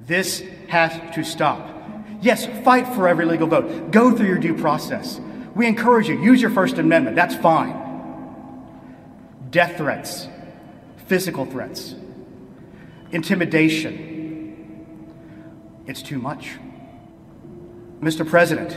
This has to stop. Yes, fight for every legal vote. Go through your due process. We encourage you, use your First Amendment. That's fine. Death threats, physical threats, intimidation. It's too much. Mr. President,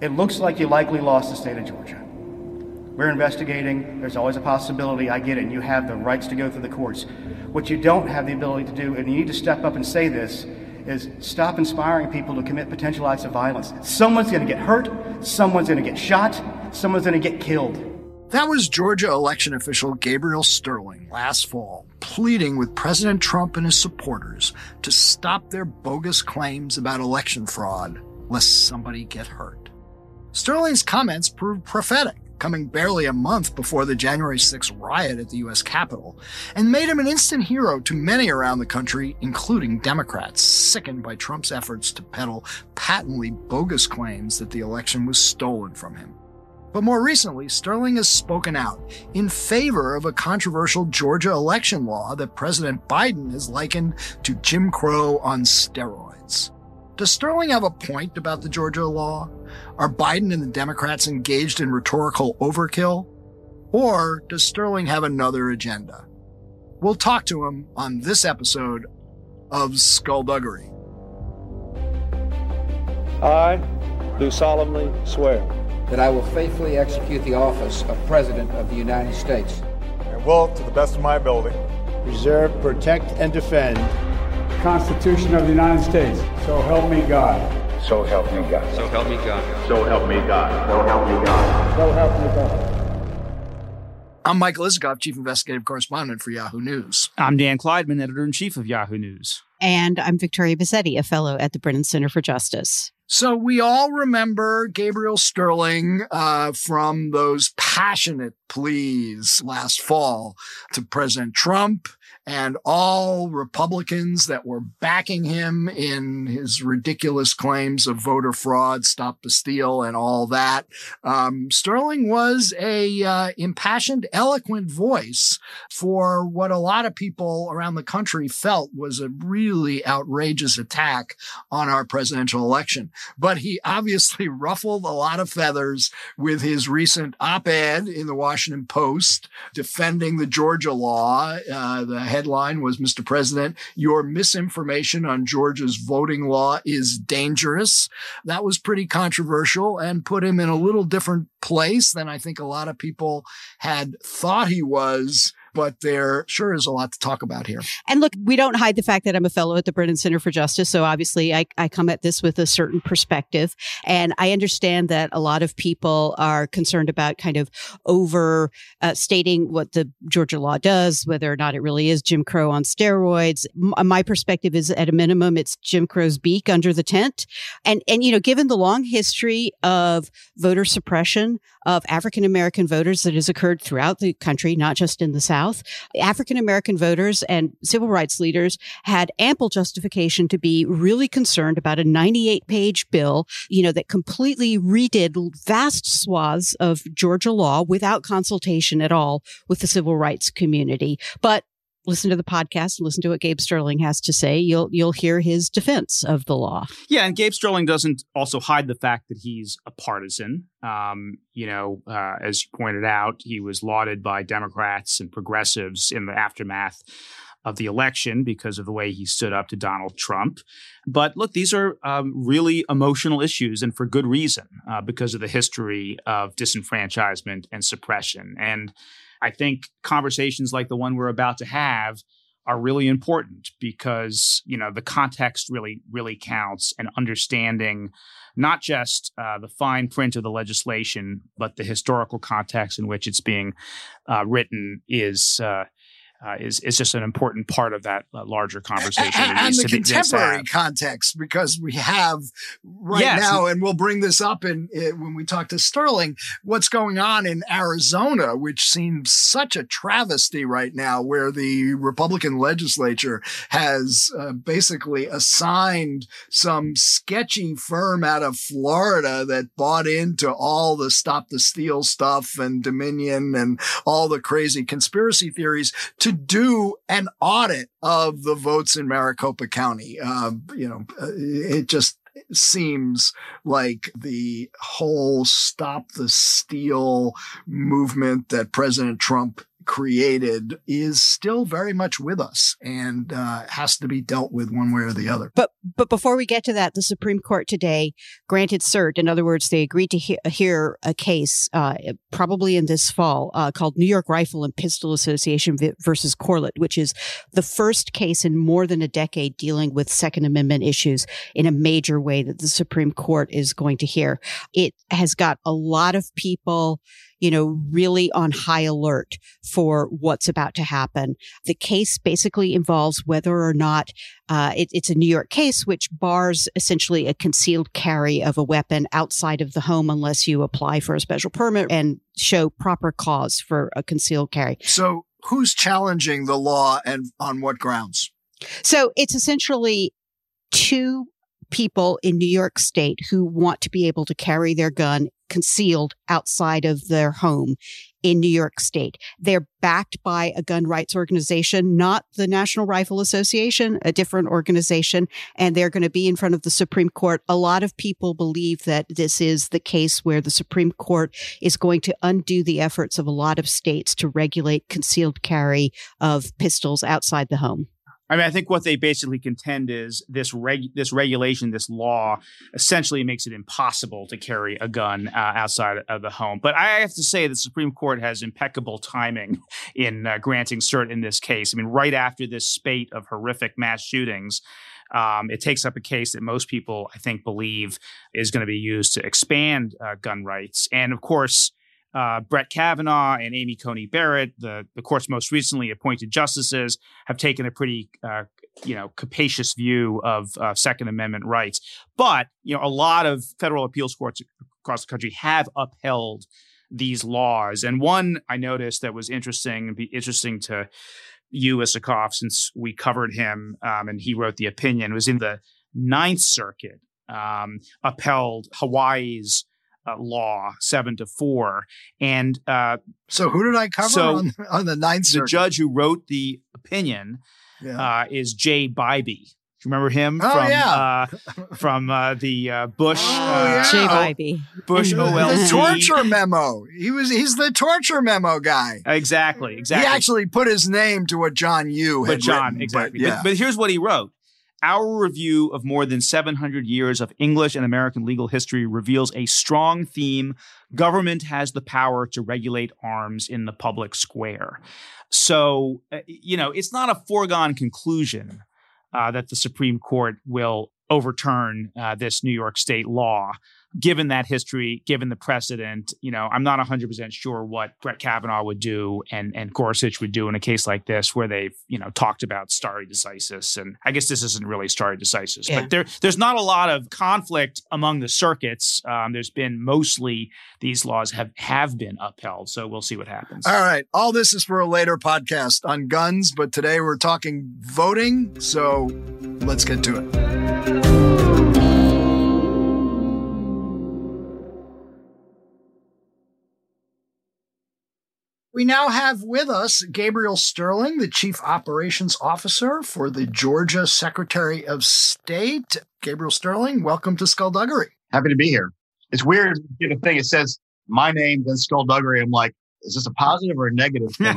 it looks like you likely lost the state of Georgia. We're investigating. There's always a possibility. I get it. And you have the rights to go through the courts. What you don't have the ability to do, and you need to step up and say this, is stop inspiring people to commit potential acts of violence. Someone's going to get hurt. Someone's going to get shot. Someone's going to get killed. That was Georgia election official Gabriel Sterling last fall, pleading with President Trump and his supporters to stop their bogus claims about election fraud, lest somebody get hurt. Sterling's comments proved prophetic coming barely a month before the January 6 riot at the U.S. Capitol, and made him an instant hero to many around the country, including Democrats, sickened by Trump's efforts to peddle patently bogus claims that the election was stolen from him. But more recently, Sterling has spoken out in favor of a controversial Georgia election law that President Biden has likened to Jim Crow on steroids. Does Sterling have a point about the Georgia law? Are Biden and the Democrats engaged in rhetorical overkill? Or does Sterling have another agenda? We'll talk to him on this episode of Skullduggery. I do solemnly swear that I will faithfully execute the office of President of the United States and will, to the best of my ability, preserve, protect, and defend the Constitution of the United States. So help me God. So help me God. So help me God. So help me God. So help me God. So help me God. I'm Michael Isikoff, Chief Investigative Correspondent for Yahoo News. I'm Dan Klaidman, Editor in Chief of Yahoo News. And I'm Victoria Bassetti, a fellow at the Brennan Center for Justice. So we all remember Gabriel Sterling uh, from those passionate pleas last fall to President Trump and all Republicans that were backing him in his ridiculous claims of voter fraud, stop the steal, and all that. Um, Sterling was a uh, impassioned, eloquent voice for what a lot of people around the country felt was a really outrageous attack on our presidential election. But he obviously ruffled a lot of feathers with his recent op-ed in the Washington Post defending the Georgia law. Uh, the headline was, Mr. President, your misinformation on Georgia's voting law is dangerous. That was pretty controversial and put him in a little different place than I think a lot of people had thought he was but there sure is a lot to talk about here. And look, we don't hide the fact that I'm a fellow at the Brennan Center for Justice. So obviously I, I come at this with a certain perspective. And I understand that a lot of people are concerned about kind of over uh, stating what the Georgia law does, whether or not it really is Jim Crow on steroids. M- my perspective is at a minimum, it's Jim Crow's beak under the tent. And, and, you know, given the long history of voter suppression of African American voters that has occurred throughout the country, not just in the South, African American voters and civil rights leaders had ample justification to be really concerned about a 98 page bill, you know, that completely redid vast swaths of Georgia law without consultation at all with the civil rights community. But listen to the podcast and listen to what Gabe Sterling has to say, you'll you'll hear his defense of the law. Yeah, and Gabe Sterling doesn't also hide the fact that he's a partisan. Um, you know, uh, as you pointed out, he was lauded by Democrats and progressives in the aftermath of the election because of the way he stood up to Donald Trump. But look, these are um, really emotional issues, and for good reason, uh, because of the history of disenfranchisement and suppression. And I think conversations like the one we're about to have are really important because you know the context really really counts and understanding not just uh, the fine print of the legislation but the historical context in which it's being uh, written is uh, uh, is is just an important part of that uh, larger conversation. And, and the contemporary context, because we have right yes. now, and we'll bring this up in, in, when we talk to Sterling, what's going on in Arizona, which seems such a travesty right now, where the Republican legislature has uh, basically assigned some sketchy firm out of Florida that bought into all the stop the steal stuff and Dominion and all the crazy conspiracy theories to do an audit of the votes in Maricopa County. Uh, you know, uh, it just seems like the whole stop the steal movement that President Trump created is still very much with us and uh, has to be dealt with one way or the other. But but before we get to that, the Supreme Court today granted cert. In other words, they agreed to he- hear a case uh, probably in this fall uh, called New York Rifle and Pistol Association v- versus Corlett, which is the first case in more than a decade dealing with Second Amendment issues in a major way that the Supreme Court is going to hear. It has got a lot of people you know, really on high alert for what's about to happen. The case basically involves whether or not uh, it, it's a New York case, which bars essentially a concealed carry of a weapon outside of the home unless you apply for a special permit and show proper cause for a concealed carry. So, who's challenging the law and on what grounds? So, it's essentially two people in New York State who want to be able to carry their gun concealed outside of their home in New York State. They're backed by a gun rights organization, not the National Rifle Association, a different organization, and they're going to be in front of the Supreme Court. A lot of people believe that this is the case where the Supreme Court is going to undo the efforts of a lot of states to regulate concealed carry of pistols outside the home. I mean, I think what they basically contend is this reg- this regulation, this law, essentially makes it impossible to carry a gun uh, outside of the home. But I have to say, the Supreme Court has impeccable timing in uh, granting cert in this case. I mean, right after this spate of horrific mass shootings. Um, it takes up a case that most people, I think, believe is going to be used to expand uh, gun rights. And of course, uh, Brett Kavanaugh and Amy Coney Barrett, the, the court's most recently appointed justices, have taken a pretty uh, you know capacious view of uh, Second Amendment rights. But you know, a lot of federal appeals courts across the country have upheld these laws. And one I noticed that was interesting, and be interesting to you, Isikoff, since we covered him um, and he wrote the opinion, was in the Ninth Circuit um, upheld Hawaii's uh, law seven to four. And uh, so, who did I cover so on, on the ninth? The judge who wrote the opinion yeah. uh, is Jay Bybee. Remember him oh, from yeah. Uh, from uh, the uh, Bush oh, yeah. Jay Bybee Bush OLC the torture memo. He was he's the torture memo guy. Exactly, exactly. He actually put his name to what John Yoo had but John written, exactly. But, yeah. but, but here's what he wrote. Our review of more than 700 years of English and American legal history reveals a strong theme. Government has the power to regulate arms in the public square. So, uh, you know, it's not a foregone conclusion uh, that the Supreme Court will overturn uh, this New York state law given that history, given the precedent, you know, I'm not 100% sure what Brett Kavanaugh would do and, and Gorsuch would do in a case like this where they've, you know, talked about stare decisis. And I guess this isn't really stare decisis, yeah. but there, there's not a lot of conflict among the circuits. Um, there's been mostly these laws have, have been upheld. So we'll see what happens. All right. All this is for a later podcast on guns, but today we're talking voting. So let's get to it. We now have with us Gabriel Sterling, the Chief Operations Officer for the Georgia Secretary of State. Gabriel Sterling, welcome to Skullduggery. Happy to be here. It's weird. You thing it says my name, then Skullduggery. I'm like, is this a positive or a negative thing?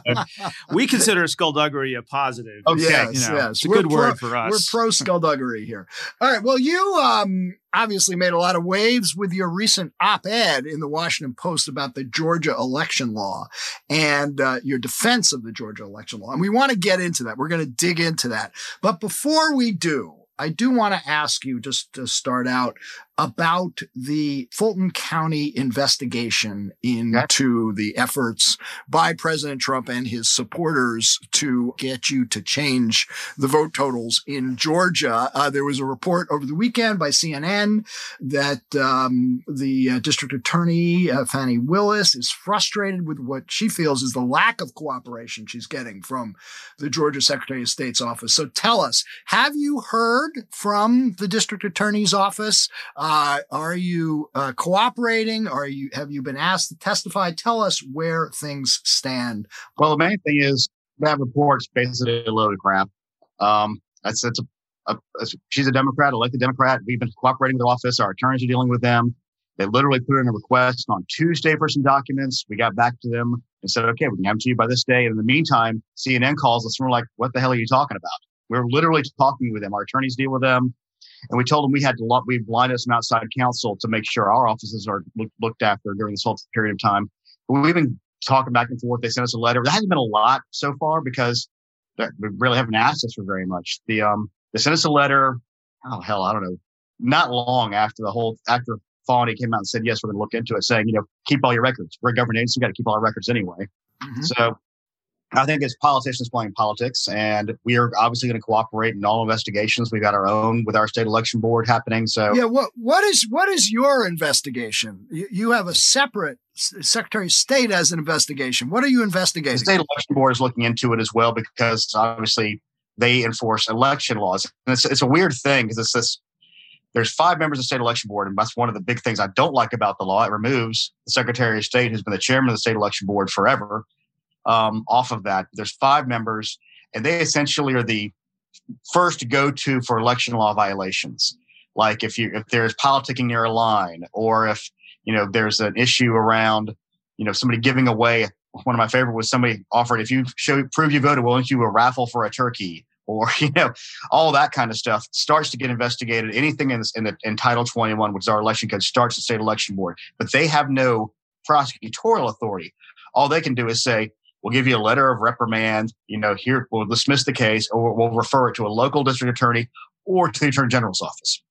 we consider skullduggery a positive. Okay, yes, you know, yes. It's a we're good pro, word for us. We're pro skullduggery here. All right. Well, you um, obviously made a lot of waves with your recent op-ed in the Washington Post about the Georgia election law and uh, your defense of the Georgia election law. And we want to get into that. We're going to dig into that. But before we do, I do want to ask you just to start out about the Fulton County investigation into the efforts by President Trump and his supporters to get you to change the vote totals in Georgia. Uh, there was a report over the weekend by CNN that um, the uh, district attorney, uh, Fani Willis, is frustrated with what she feels is the lack of cooperation she's getting from the Georgia Secretary of State's office. So tell us, have you heard word from the district attorney's office? Uh, are you uh, cooperating? Are you have you been asked to testify? Tell us where things stand. Well, the main thing is that report's basically a load of crap. Um, that's, that's a, a, a, she's a Democrat, elected Democrat. We've been cooperating with the office. Our attorneys are dealing with them. They literally put in a request on Tuesday for some documents. We got back to them and said, okay, we can have them to you by this day. And in the meantime, CNN calls us and we're like, what the hell are you talking about? We are literally talking with them. Our attorneys deal with them. And we told them we had to, lock, we blinded us some outside counsel to make sure our offices are look, looked after during this whole period of time. But we've been talking back and forth. They sent us a letter. There hasn't been a lot so far because we really haven't asked us for very much. The, um, they sent us a letter. Oh, hell, I don't know. Not long after the whole, after Fani came out and said, yes, we're going to look into it, saying, you know, keep all your records. We're a government agency. We got to keep all our records anyway. Mm-hmm. So I think it's politicians playing politics, and we are obviously going to cooperate in all investigations. We've got our own with our state election board happening. So yeah, what what is what is your investigation? You, you have a separate Secretary of State as an investigation. What are you investigating? The state election board is looking into it as well because obviously they enforce election laws, and it's it's a weird thing because it's this there's five members of the state election board, and that's one of the big things I don't like about the law. It removes the Secretary of State, who's been the chairman of the state election board forever, um, off of that. There's five members, and they essentially are the first go to for election law violations. Like if you if there's politicking near a line, or if you know there's an issue around you know somebody giving away. One of my favorite was somebody offered if you show prove you voted, we'll you a raffle for a turkey or you know all that kind of stuff starts to get investigated anything in, in, the, in title 21 which is our election code starts the state election board but they have no prosecutorial authority all they can do is say we'll give you a letter of reprimand you know here we'll dismiss the case or we'll refer it to a local district attorney or to the attorney general's office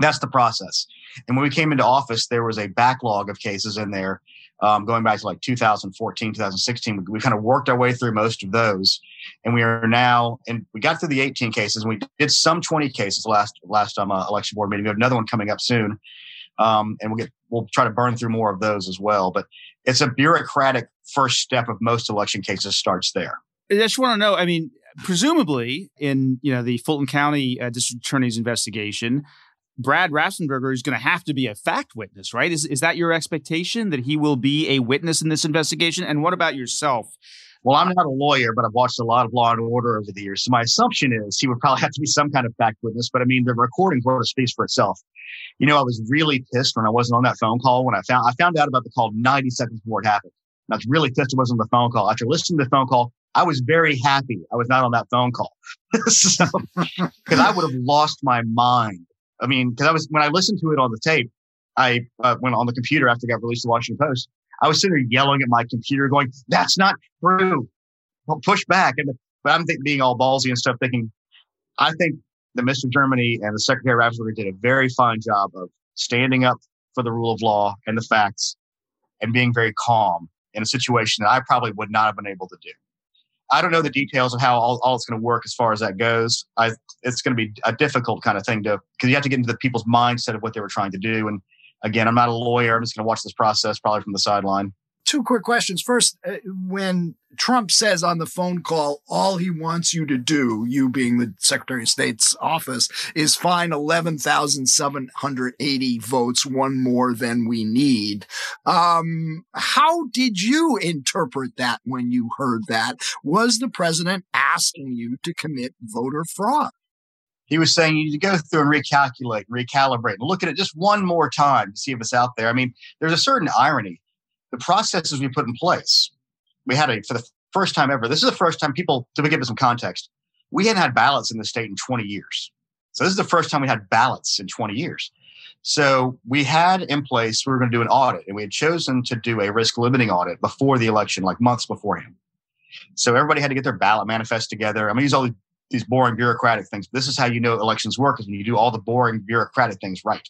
that's the process and when we came into office there was a backlog of cases in there um, going back to like 2014, 2016. We, we kind of worked our way through most of those, and we are now and we got through the 18 cases. and We did some 20 cases last last um, uh, election board meeting. We have another one coming up soon, um, and we'll get we'll try to burn through more of those as well. But it's a bureaucratic first step of most election cases starts there. I just want to know. I mean, presumably in you know the Fulton County uh, District Attorney's investigation, Brad Raffensperger is going to have to be a fact witness, right? Is, is that your expectation that he will be a witness in this investigation? And what about yourself? Well, I'm not a lawyer, but I've watched a lot of Law and Order over the years. So my assumption is he would probably have to be some kind of fact witness. But I mean, the recording sort of speaks for itself. You know, I was really pissed when I wasn't on that phone call. When I found I found out about the call 90 seconds before it happened. And I was really pissed I wasn't on the phone call. After listening to the phone call, I was very happy I was not on that phone call. so, because I would have lost my mind I mean, because I was when I listened to it on the tape, I uh, went on the computer after it got released to Washington Post. I was sitting there yelling at my computer, going, "That's not true." Well, push back, and but I'm being all ballsy and stuff, thinking, I think that Mr. Germany and the Secretary Raffensperger did a very fine job of standing up for the rule of law and the facts, and being very calm in a situation that I probably would not have been able to do. I don't know the details of how all, all it's going to work as far as that goes. I, it's going to be a difficult kind of thing to because you have to get into the people's mindset of what they were trying to do. And again, I'm not a lawyer. I'm just going to watch this process probably from the sideline two quick questions. First, uh, when Trump says on the phone call, all he wants you to do, you being the Secretary of State's office, is find 11,780 votes, one more than we need. Um, how did you interpret that when you heard that? Was the president asking you to commit voter fraud? he was saying you need to go through and recalculate, recalibrate, and look at it just one more time to see if it's out there. I mean, there's a certain irony the processes we put in place. We had a, for the first time ever, this is the first time people, to give it some context, we hadn't had ballots in the state in 20 years. So this is the first time we had ballots in 20 years. So we had in place, we were going to do an audit, and we had chosen to do a risk limiting audit before the election, like months beforehand. So everybody had to get their ballot manifest together. I'm going to use all these boring bureaucratic things. This is how you know elections work, is when you do all the boring bureaucratic things right.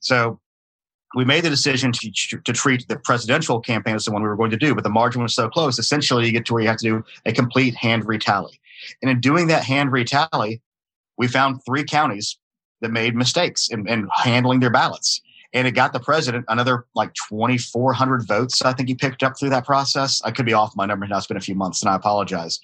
So we made the decision to, to treat the presidential campaign as the one we were going to do, but the margin was so close. Essentially, you get to where you have to do a complete hand retally. And in doing that hand retally, we found three counties that made mistakes in, in handling their ballots. And it got the president another like 2,400 votes. I think he picked up through that process. I could be off my number now. It's been a few months and I apologize.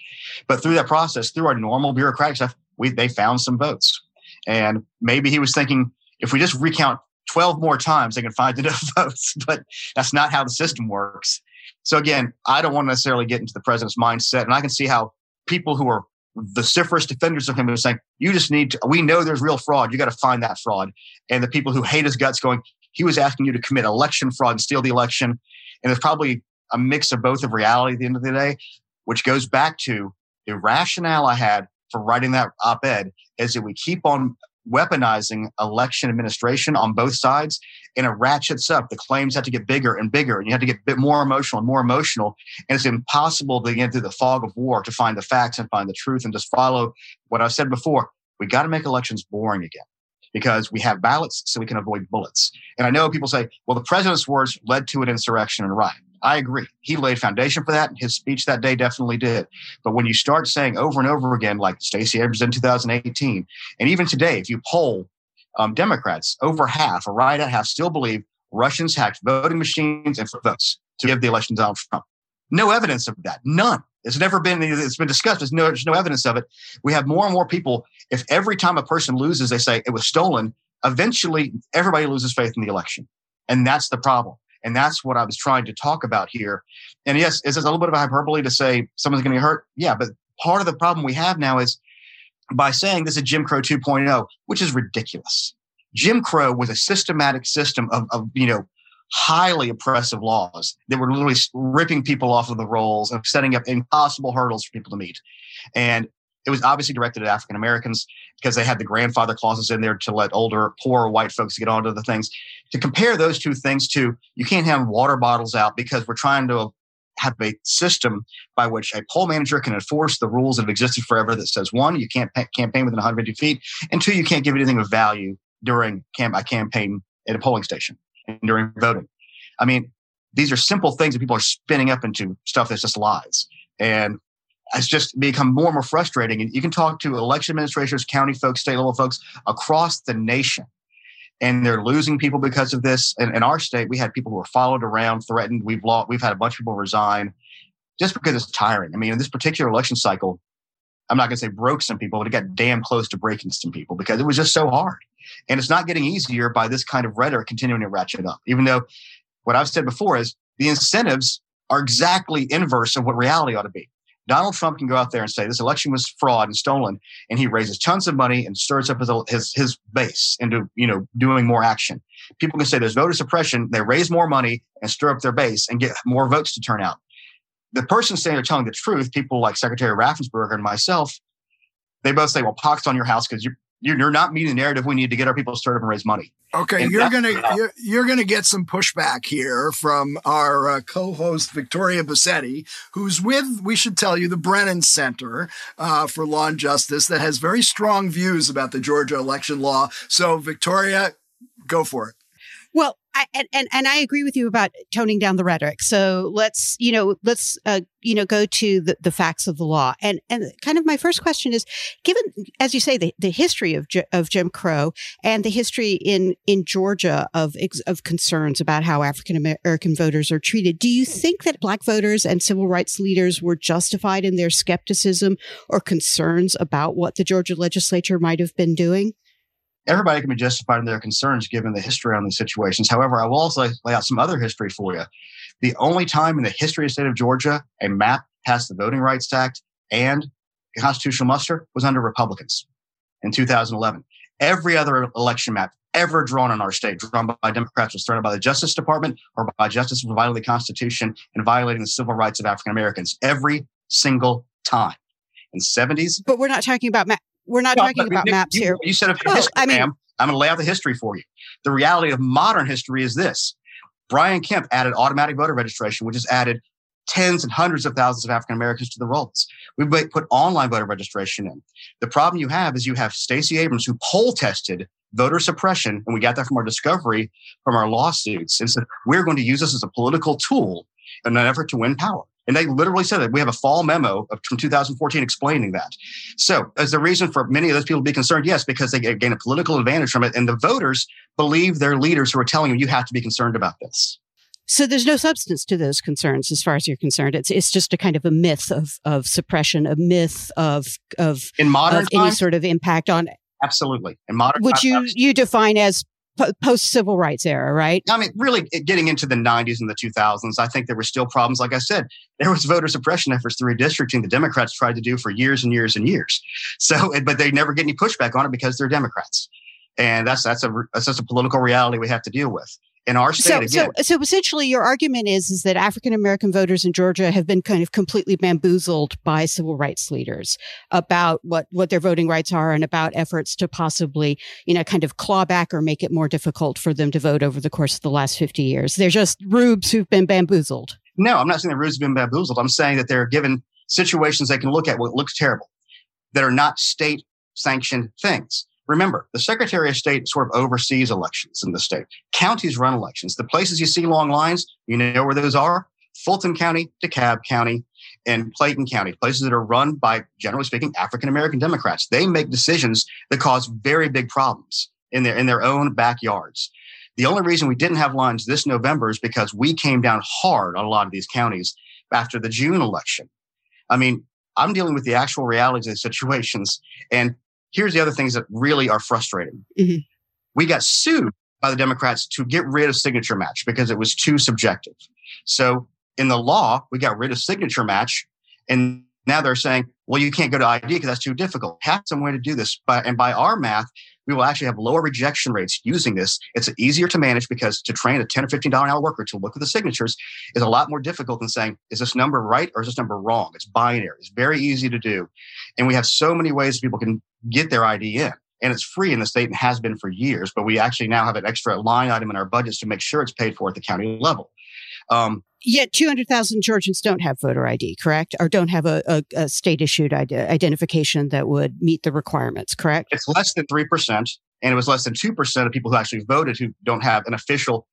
But through that process, through our normal bureaucratic stuff, we, they found some votes. And maybe he was thinking, if we just recount 12 more times, they can find enough votes. But that's not how the system works. So again, I don't want to necessarily get into the president's mindset. And I can see how people who are vociferous defenders of him are saying, you just need to, we know there's real fraud. You got to find that fraud. And the people who hate his guts going, he was asking you to commit election fraud and steal the election. And there's probably a mix of both of reality at the end of the day, which goes back to the rationale I had for writing that op ed is that we keep on weaponizing election administration on both sides and it ratchets up. The claims have to get bigger and bigger, and you have to get a bit more emotional and more emotional. And it's impossible to get through the fog of war to find the facts and find the truth and just follow what I've said before. We got to make elections boring again because we have ballots so we can avoid bullets. And I know people say, well, the president's words led to an insurrection and riot. I agree. He laid foundation for that. His speech that day definitely did. But when you start saying over and over again, like Stacey Abrams in 2018, and even today, if you poll um, Democrats, over half, or right at half, still believe Russians hacked voting machines and for votes to give the election to Donald Trump. No evidence of that. None. It's never been. It's been discussed. There's no. There's no evidence of it. We have more and more people. If every time a person loses, they say it was stolen. Eventually, everybody loses faith in the election, and that's the problem. And that's what I was trying to talk about here. And yes, is it a little bit of a hyperbole to say someone's going to get hurt? Yeah, but part of the problem we have now is by saying this is Jim Crow 2.0, which is ridiculous. Jim Crow was a systematic system of, of you know, highly oppressive laws that were literally ripping people off of the rolls and setting up impossible hurdles for people to meet. And it was obviously directed at African Americans because they had the grandfather clauses in there to let older, poor white folks get onto the things. To compare those two things to, you can't have water bottles out because we're trying to have a system by which a poll manager can enforce the rules that have existed forever that says one, you can't campaign within 150 feet, and two, you can't give anything of value during camp- a campaign at a polling station and during voting. I mean, these are simple things that people are spinning up into stuff that's just lies. And has just become more and more frustrating. And you can talk to election administrators, county folks, state level folks across the nation. And they're losing people because of this. And in our state, we had people who were followed around, threatened. We've lost, we've had a bunch of people resign just because it's tiring. I mean, in this particular election cycle, I'm not going to say broke some people, but it got damn close to breaking some people because it was just so hard. And it's not getting easier by this kind of rhetoric continuing to ratchet up, even though what I've said before is the incentives are exactly inverse of what reality ought to be. Donald Trump can go out there and say this election was fraud and stolen, and he raises tons of money and stirs up his his, his base into you know doing more action. People can say there's voter suppression. They raise more money and stir up their base and get more votes to turn out. The person saying they're telling the truth, people like Secretary Raffensperger and myself, they both say, "Well, pox on your house because you're you're not meeting the narrative we need to get our people started and raise money. Okay, and you're gonna you're, you're, gonna get some pushback here from our uh, co-host Victoria Bassetti, who's with we should tell you the Brennan Center uh, for Law and Justice that has very strong views about the Georgia election law. So, Victoria, go for it. Well, I, and, and and I agree with you about toning down the rhetoric. So let's you know let's uh, you know go to the, the facts of the law. And and kind of my first question is, given as you say the, the history of of Jim Crow and the history in in Georgia of of concerns about how African American voters are treated, do you think that Black voters and civil rights leaders were justified in their skepticism or concerns about what the Georgia legislature might have been doing? Everybody can be justified in their concerns given the history on these situations. However, I will also lay out some other history for you. The only time in the history of the state of Georgia a map passed the Voting Rights Act and constitutional muster was under Republicans in 2011. Every other election map ever drawn in our state, drawn by Democrats, was thrown by the Justice Department or by justice for violating the Constitution and violating the civil rights of African Americans. Every single time. In 70s. But we're not talking about ma- we're not talking about you, maps you, here. You said a history, I mean, ma'am. I'm going to lay out the history for you. The reality of modern history is this. Brian Kemp added automatic voter registration, which has added tens and hundreds of thousands of African Americans to the rolls. We put online voter registration in. The problem you have is you have Stacey Abrams who poll tested voter suppression, and we got that from our discovery from our lawsuits, and said we're going to use this as a political tool in an effort to win power. And they literally said that we have a fall memo of, from 2014 explaining that. So, as the reason for many of those people to be concerned, yes, because they gain a political advantage from it. And the voters believe their leaders who are telling them, you have to be concerned about this. So there's no substance to those concerns as far as you're concerned. It's it's just a kind of a myth of of suppression, a myth of of in modern of any sort of impact on Absolutely. in modern, which you you define as post civil rights era, right? I mean, really getting into the 90s and the 2000s, I think there were still problems. Like I said, there was voter suppression efforts through redistricting the Democrats tried to do for years and years and years. So, but they never get any pushback on it because they're Democrats. And that's, that's a, that's just a political reality we have to deal with in our state so, again. So, so essentially, your argument is is that African American voters in Georgia have been kind of completely bamboozled by civil rights leaders about what what their voting rights are and about efforts to possibly, you know, kind of claw back or make it more difficult for them to vote over the course of the last fifty years. They're just rubes who've been bamboozled. No, I'm not saying the rubes have been bamboozled. I'm saying that they're given situations they can look at what looks terrible that are not state sanctioned things. Remember, the Secretary of State sort of oversees elections in the state. Counties run elections. The places you see long lines, you know where those are? Fulton County, DeKalb County, and Clayton County, places that are run by, generally speaking, African American Democrats. They make decisions that cause very big problems in their in their own backyards. The only reason we didn't have lines this November is because we came down hard on a lot of these counties after the June election. I mean, I'm dealing with the actual realities of the situations, and here's the other things that really are frustrating. Mm-hmm. We got sued by the Democrats to get rid of signature match because it was too subjective. So in the law, we got rid of signature match. And now they're saying, well, you can't go to ID because that's too difficult. Have some way to do this. But, and by our math, we will actually have lower rejection rates using this. It's easier to manage because to train a 10 or $15 an hour worker to look at the signatures is a lot more difficult than saying, is this number right or is this number wrong? It's binary. It's very easy to do. And we have so many ways people can get their ID in. And it's free in the state and has been for years, but we actually now have an extra line item in our budgets to make sure it's paid for at the county level. Um, Yet 200,000 Georgians don't have voter ID, correct? Or don't have a, a, a state issued identification that would meet the requirements, correct? It's less than 3%, and it was less than 2% of people who actually voted who don't have an official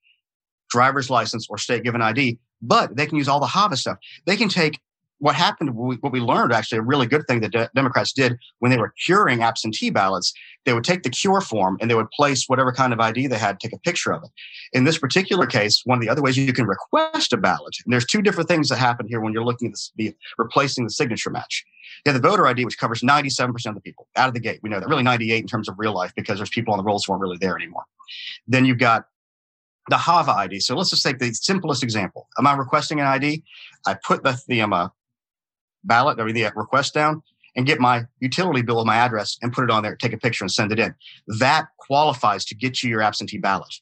driver's license or state given ID, but they can use all the HAVA stuff. They can take what happened, what we learned, actually, a really good thing that de- Democrats did when they were curing absentee ballots, they would take the cure form and they would place whatever kind of ID they had, take a picture of it. In this particular case, one of the other ways you can request a ballot, and there's two different things that happen here when you're looking at this, the replacing the signature match. You have the voter ID, which covers 97% of the people out of the gate. We know that really 98 in terms of real life because there's people on the rolls who aren't really there anymore. Then you've got the HAVA ID. So let's just take the simplest example. Am I requesting an ID? I put the, the um, uh, ballot or the uh, request down and get my utility bill with my address and put it on there, take a picture and send it in. That qualifies to get you your absentee ballot.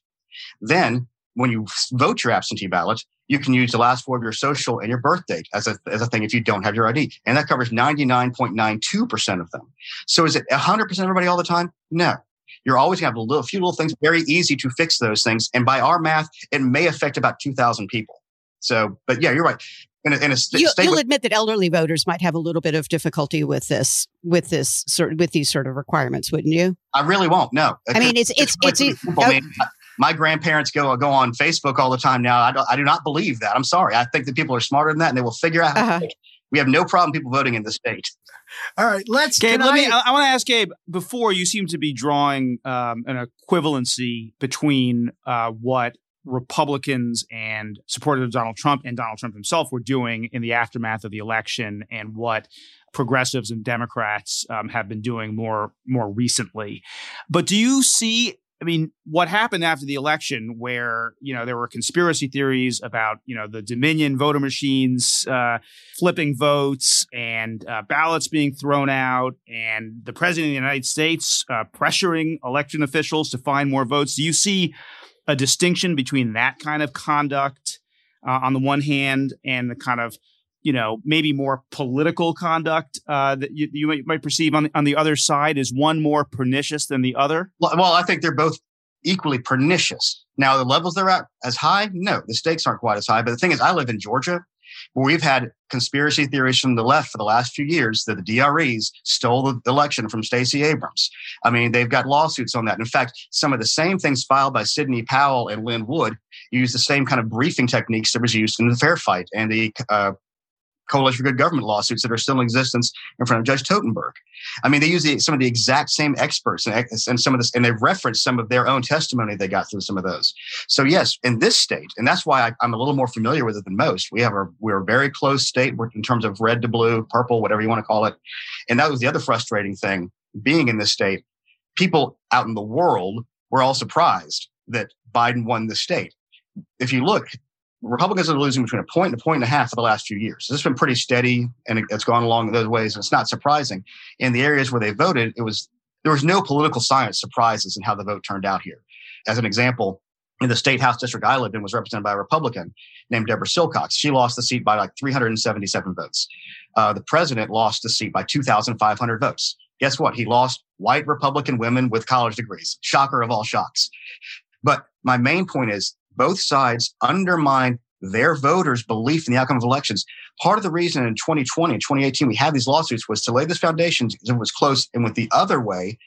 Then when you vote your absentee ballot, you can use the last four of your social and your birth date as a, as a thing if you don't have your ID. And that covers 99.92% of them. So is it 100% of everybody all the time? No. You're always going to have a little, few little things, very easy to fix those things. And by our math, it may affect about 2,000 people. So, but yeah, you're right in a, in a st- you, will with- admit that elderly voters might have a little bit of difficulty with this with this sort with these sort of requirements, wouldn't you? I really won't. No. I mean, it's it's it's. it's, it's I mean, my grandparents go go on Facebook all the time now. I, don't, I do not believe that. I'm sorry. I think that people are smarter than that, and they will figure out. Uh-huh. We have no problem people voting in the state. All right, let's. Gabe, let I, me. I, I want to ask Gabe. Before you seem to be drawing um, an equivalency between uh, what Republicans and supporters of Donald Trump and Donald Trump himself were doing in the aftermath of the election and what progressives and Democrats um, have been doing more more recently. But do you see? I mean, what happened after the election, where you know there were conspiracy theories about you know the Dominion voter machines uh, flipping votes and uh, ballots being thrown out, and the president of the United States uh, pressuring election officials to find more votes. Do you see a distinction between that kind of conduct uh, on the one hand and the kind of you know maybe more political conduct uh, that you, you might, perceive on the, on the other side is one more pernicious than the other? Well, i think they're both equally pernicious. Now the levels they're at as high no the stakes aren't quite as high. But the thing is i live in georgia we've had conspiracy theories from the left for the last few years that the DREs stole the election from Stacey Abrams. I mean, they've got lawsuits on that. In fact, some of the same things filed by Sidney Powell and Lin Wood use the same kind of briefing techniques that was used in the fair fight and the uh, Coalition for Good Government lawsuits that are still in existence in front of Judge Totenberg. I mean, they use the, some of the exact same experts and, and some of this, and they've referenced some of their own testimony they got through some of those. So yes, in this state, and that's why I, am a little more familiar with it than most. We have a we're a very close state in terms of red to blue, purple, whatever you want to call it. And that was the other frustrating thing being in this state people out in the world were all surprised that Biden won the state. If you look, Republicans are losing between a point and a point and a half for the last few years. This has been pretty steady and it's gone along those ways. And it's not surprising. In the areas where they voted, it was there was no political science surprises in how the vote turned out here. As an example, in the state house district I lived in was represented by a Republican named Deborah Silcox. She lost the seat by like 377 votes. Uh, the president lost the seat by 2,500 votes. Guess what? He lost white Republican women with college degrees. Shocker of all shocks. But my main point is both sides undermine their voters' belief in the outcome of elections. Part of the reason in 2020 and 2018 we had these lawsuits was to lay this foundation because it was close. And with the other way,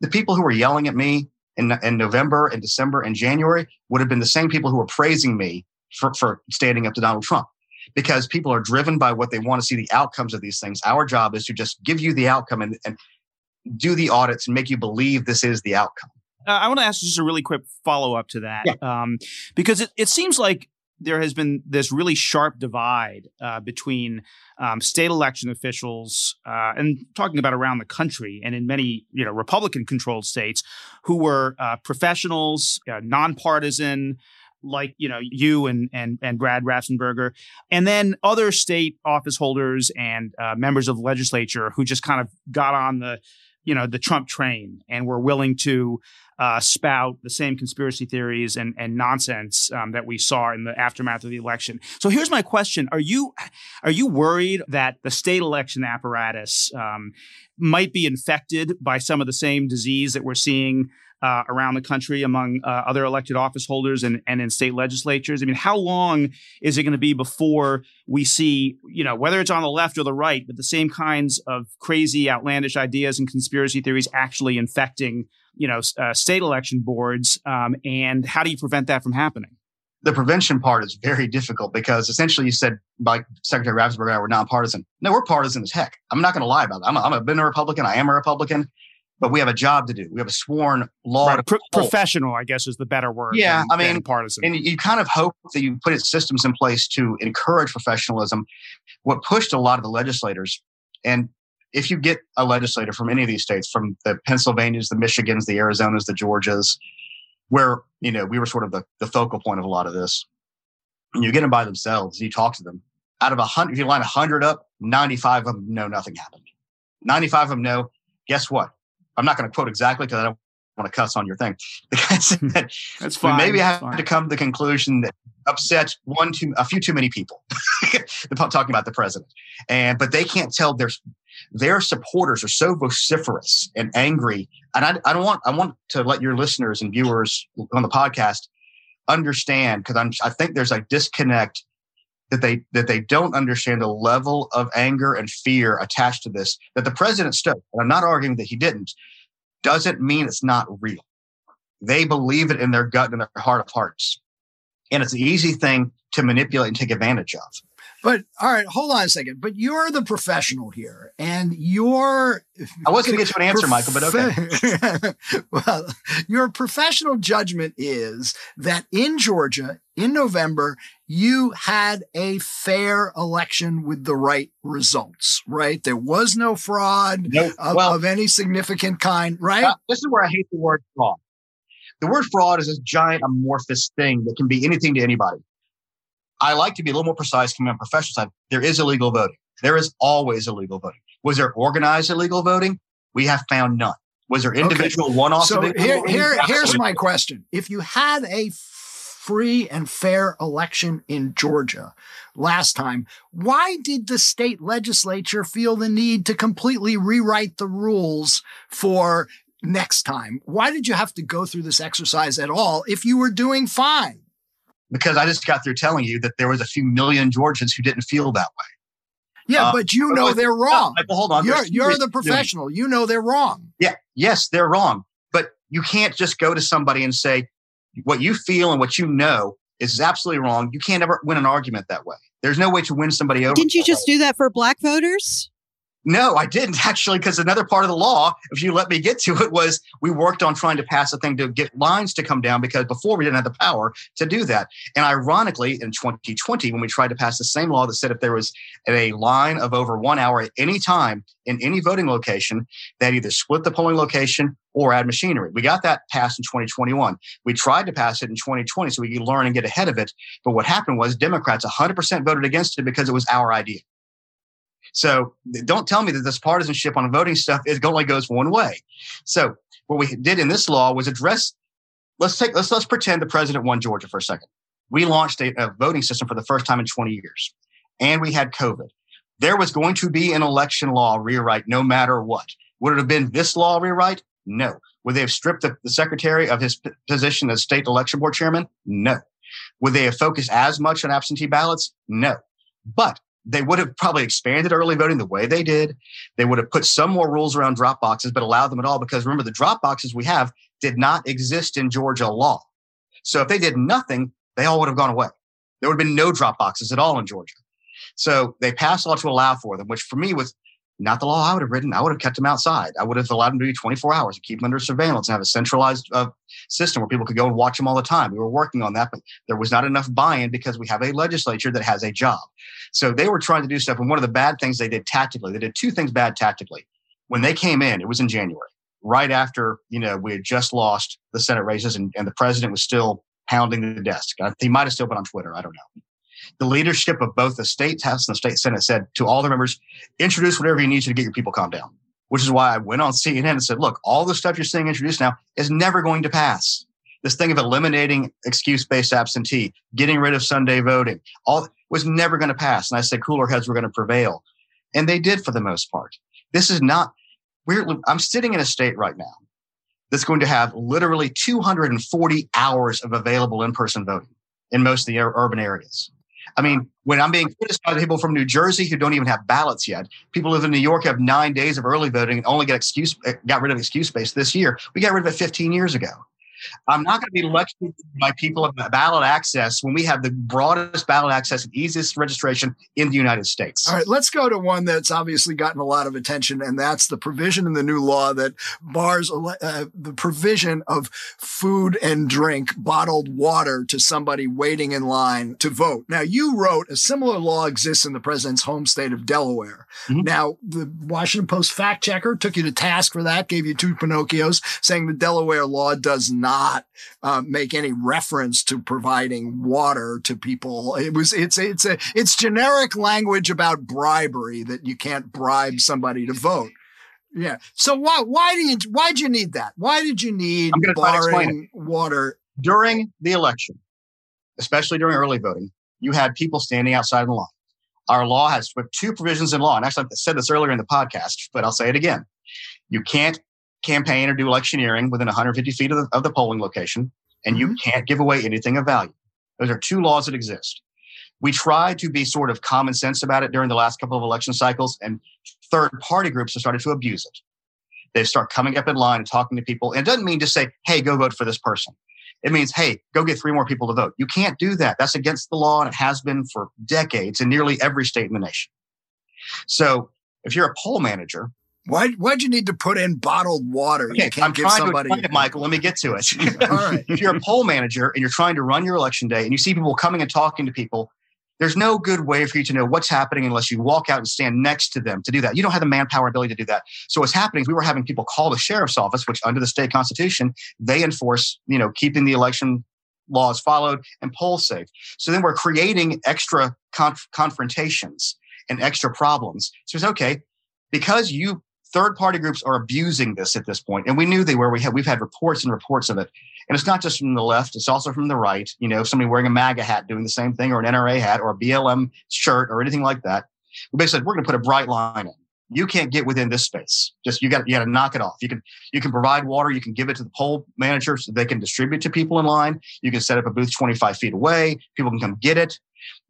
the people who were yelling at me in, in November and December and January would have been the same people who were praising me for, for standing up to Donald Trump. Because people are driven by what they want to see the outcomes of these things. Our job is to just give you the outcome and, and do the audits and make you believe this is the outcome. Uh, I want to ask just a really quick follow up to that, yeah. um, because it, it seems like there has been this really sharp divide uh, between um, state election officials uh, and talking about around the country and in many you know Republican controlled states who were uh, professionals, uh, nonpartisan, like you know you and and and Brad Raffensperger, and then other state office holders and uh, members of the legislature who just kind of got on the you know the Trump train and were willing to uh, spout the same conspiracy theories and, and nonsense um, that we saw in the aftermath of the election. So here's my question: Are you are you worried that the state election apparatus um, might be infected by some of the same disease that we're seeing? Uh, around the country among uh, other elected office holders and, and in state legislatures? I mean, how long is it going to be before we see, you know, whether it's on the left or the right, but the same kinds of crazy, outlandish ideas and conspiracy theories actually infecting you know uh, state election boards um, and how do you prevent that from happening? The prevention part is very difficult because essentially you said like secretary Raffensperger and i were nonpartisan. No we're partisan as heck. I'm not going to lie about that. I'm a, I'm a been a republican. I am a republican but we have a job to do. We have a sworn law. Right. Pro- professional, I guess, is the better word. Yeah, than, I mean, partisan. And you kind of hope that you put systems in place to encourage professionalism. What pushed a lot of the legislators, and if you get a legislator from any of these states, from the Pennsylvanias, the Michigans, the Arizonas, the Georgias, where you know we were sort of the, the focal point of a lot of this, and you get them by themselves, you talk to them. Out of a hundred, if you line a hundred up, ninety-five of them know nothing happened. Ninety-five of them know. Guess what? I'm not going to quote exactly because I don't want to cuss on your thing. That's fine. Maybe I have fine. to come to the conclusion that upsets one too a few too many people talking about the president, and but they can't tell their their supporters are so vociferous and angry. And I, I don't want, I want to let your listeners and viewers on the podcast understand because I'm, I think there's a disconnect that they that they don't understand the level of anger and fear attached to this that the president stoked. And I'm not arguing that he didn't. Doesn't mean it's not real. They believe it in their gut and their heart of hearts, and it's an easy thing to manipulate and take advantage of. But all right, hold on a second. But you're the professional here, and your I was going to get to an answer, Michael, but okay. well, your professional judgment is that in Georgia in November you had a fair election with the right results, right? There was no fraud nope. of, well, of, any significant kind, right? Uh, this is where I hate the word fraud. The word fraud is a giant amorphous thing that can be anything to anybody. I like to be a little more precise coming on professional side. There is illegal voting. There is always illegal voting. Was there organized illegal voting? We have found none. Was there individual okay. one-off? So here, here, here's my question: If you had a free and fair election in Georgia last time, why did the state legislature feel the need to completely rewrite the rules for next time? Why did you have to go through this exercise at all if you were doing fine? Because I just got through telling you that there was a few million Georgians who didn't feel that way. Yeah, uh, but you know they're wrong. Well, hold on. You're, you're the professional. You know they're wrong. Yeah. Yes, they're wrong. But you can't just go to somebody and say what you feel and what you know is absolutely wrong. You can't ever win an argument that way. There's no way to win somebody over. Didn't you just way. do that for black voters? No, I didn't actually, because another part of the law, if you let me get to it, was we worked on trying to pass a thing to get lines to come down because before we didn't have the power to do that. And ironically, in 2020, when we tried to pass the same law that said if there was a line of over one hour at any time in any voting location, that either split the polling location or add machinery. We got that passed in 2021. We tried to pass it in 2020 so we could learn and get ahead of it. But what happened was Democrats 100% voted against it because it was our idea. So don't tell me that this partisanship on voting stuff is only goes one way. So what we did in this law was address. Let's take let's let's pretend the president won Georgia for a second. We launched a, a voting system for the first time in 20 years, and we had COVID. There was going to be an election law rewrite no matter what. Would it have been this law rewrite? No. Would they have stripped the, the secretary of his p- position as state election board chairman? No. Would they have focused as much on absentee ballots? No. But they would have probably expanded early voting the way they did. They would have put some more rules around drop boxes, but allowed them at all because remember, the drop boxes we have did not exist in Georgia law. So if they did nothing, they all would have gone away. There would have been no drop boxes at all in Georgia. So they passed law to allow for them, which for me was not the law I would have written. I would have kept them outside. I would have allowed them to be 24 hours and keep them under surveillance and have a centralized uh, system where people could go and watch them all the time. We were working on that, but there was not enough buy-in because we have a legislature that has a job. So they were trying to do stuff. And one of the bad things they did tactically, they did two things bad tactically. When they came in, it was in January, right after, you know, we had just lost the Senate races and, and the president was still pounding the desk. He might have still been on Twitter. I don't know the leadership of both the state House and the state Senate said to all the members, introduce whatever you need to get your people calmed down. Which is why I went on CNN and said, look, all the stuff you're seeing introduced now is never going to pass. This thing of eliminating excuse-based absentee, getting rid of Sunday voting, all was never going to pass. And I said cooler heads were going to prevail. And they did for the most part. This is not, we're, I'm sitting in a state right now that's going to have literally 240 hours of available in-person voting in most of the urban areas. I mean, when I'm being criticized by people from New Jersey who don't even have ballots yet, people live in New York have nine days of early voting and only get excuse eh, got rid of excuse space this year. We got rid of it 15 years ago. I'm not going to be lectured by people about ballot access when we have the broadest ballot access and easiest registration in the United States. All right, let's go to one that's obviously gotten a lot of attention, and that's the provision in the new law that bars uh, the provision of food and drink, bottled water to somebody waiting in line to vote. Now, you wrote a similar law exists in the president's home state of Delaware. Mm-hmm. Now, the Washington Post fact checker took you to task for that, gave you two Pinocchios, saying the Delaware law does not not uh, make any reference to providing water to people. It was it's it's a it's generic language about bribery that you can't bribe somebody to vote. Yeah. So why why do you why did you need that? Why did you need barring water during the election, especially during early voting? You had people standing outside the line. Our law has two provisions in law, and actually I said this earlier in the podcast, but I'll say it again. You can't campaign or do electioneering within 150 feet of the, of the polling location, and mm-hmm. you can't give away anything of value. Those are two laws that exist. We tried to be sort of common sense about it during the last couple of election cycles, and third party groups have started to abuse it. They start coming up in line and talking to people. And it doesn't mean to say, hey, go vote for this person. It means, hey, go get three more people to vote. You can't do that. That's against the law, and it has been for decades in nearly every state in the nation. So if you're a poll manager why, why'd you need to put in bottled water? Okay, I'm trying somebody... to explain it, Michael. Let me get to it. All right. if you're a poll manager and you're trying to run your election day and you see people coming and talking to people, there's no good way for you to know what's happening unless you walk out and stand next to them to do that. You don't have the manpower ability to do that. So what's happening is we were having people call the sheriff's office, which under the state constitution, they enforce, you know, keeping the election laws followed and poll safe. So then we're creating extra conf- confrontations and extra problems. So it's okay because you third party groups are abusing this at this point and we knew they were. We had we've had reports and reports of it. And it's not just from the left it's also from the right you know somebody wearing a maga hat doing the same thing or an nra hat or a blm shirt or anything like that. We basically said we're going to put a bright line in. You can't get within this space. Just you got you got to knock it off. You can you can provide water you can give it to the poll manager so they can distribute to people in line. You can set up a booth 25 feet away. People can come get it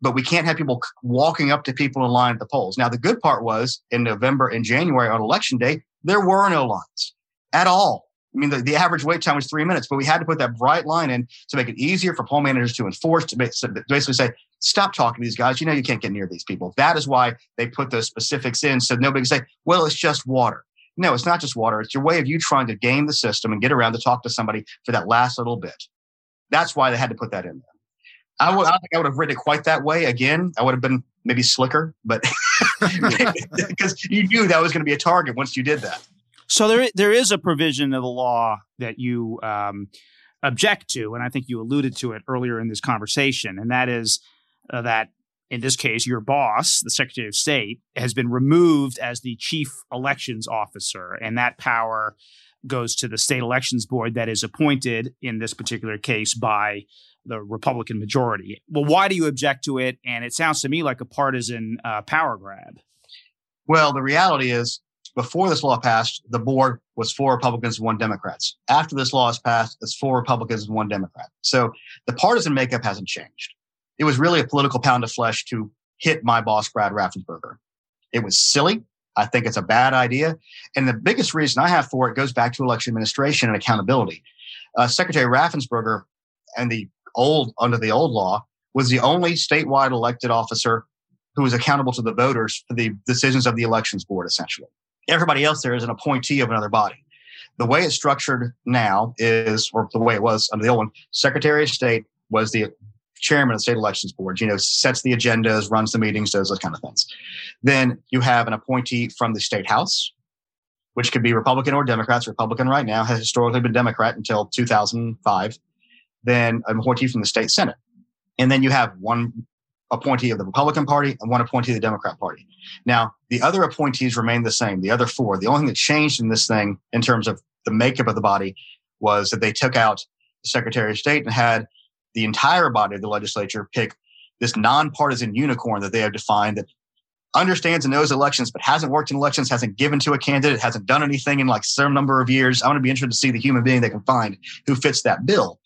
but we can't have people walking up to people in line at the polls. Now, the good part was in November and January on election day, there were no lines at all. I mean, the, the average wait time was three minutes, but we had to put that bright line in to make it easier for poll managers to enforce, to basically say, stop talking to these guys. You know, you can't get near these people. That is why they put those specifics in so nobody can say, well, it's just water. No, it's not just water. It's your way of you trying to game the system and get around to talk to somebody for that last little bit. That's why they had to put that in there. I, would, I don't think I would have written it quite that way. Again, I would have been maybe slicker, but because you knew that was going to be a target once you did that. So there, there is a provision of the law that you um, object to, and I think you alluded to it earlier in this conversation, and that is uh, that in this case, your boss, the Secretary of State, has been removed as the chief elections officer, and that power goes to the state elections board that is appointed in this particular case by the Republican majority. Well, why do you object to it? And it sounds to me like a partisan uh, power grab. Well, the reality is, before this law passed, the board was four Republicans and one Democrats. After this law is passed, it's four Republicans and one Democrat. So the partisan makeup hasn't changed. It was really a political pound of flesh to hit my boss, Brad Raffensperger. It was silly. I think it's a bad idea. And the biggest reason I have for it goes back to election administration and accountability. Uh, Secretary Raffensperger and the old, under the old law, was the only statewide elected officer who was accountable to the voters for the decisions of the elections board, essentially. Everybody else there is an appointee of another body. The way it's structured now is, or the way it was under the old one, Secretary of State was the chairman of the state elections board, you know, sets the agendas, runs the meetings, does those kind of things. Then you have an appointee from the state house, which could be Republican or Democrats. Republican right now has historically been Democrat until 2005. Then an appointee from the state senate. And then you have one appointee of the Republican Party and one appointee of the Democrat Party. Now, the other appointees remain the same, the other four. The only thing that changed in this thing in terms of the makeup of the body was that they took out the Secretary of State and had the entire body of the legislature pick this nonpartisan unicorn that they have defined that understands and knows elections, but hasn't worked in elections, hasn't given to a candidate, hasn't done anything in like some number of years. I want to be interested to see the human being they can find who fits that bill.